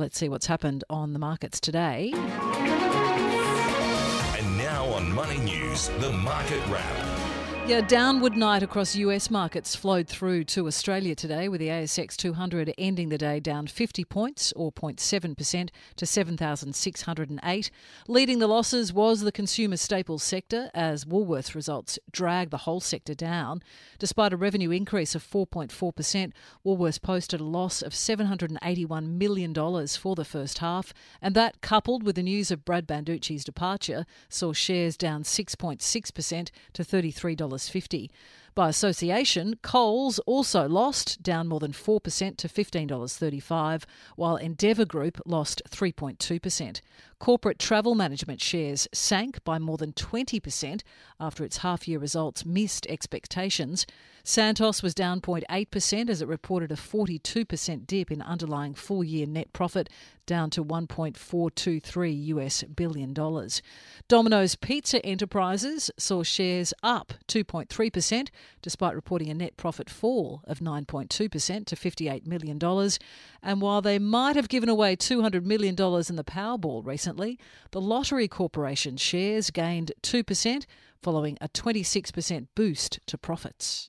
Let's see what's happened on the markets today. And now on Money News, the market wrap. Yeah, downward night across US markets flowed through to Australia today, with the ASX 200 ending the day down 50 points, or 0.7%, to 7,608. Leading the losses was the consumer staples sector, as Woolworths results dragged the whole sector down. Despite a revenue increase of 4.4%, Woolworths posted a loss of $781 million for the first half, and that, coupled with the news of Brad Banducci's departure, saw shares down 6.6% to $33. $15.50. By association, Coles also lost, down more than 4% to $15.35, while Endeavour Group lost 3.2%. Corporate travel management shares sank by more than 20% after its half year results missed expectations. Santos was down 0.8% as it reported a 42% dip in underlying full year net profit, down to 1.423 US billion dollars. Domino's Pizza Enterprises saw shares up 2.3% despite reporting a net profit fall of 9.2% to $58 million. And while they might have given away $200 million in the Powerball recently, the Lottery Corporation shares gained 2% following a 26% boost to profits.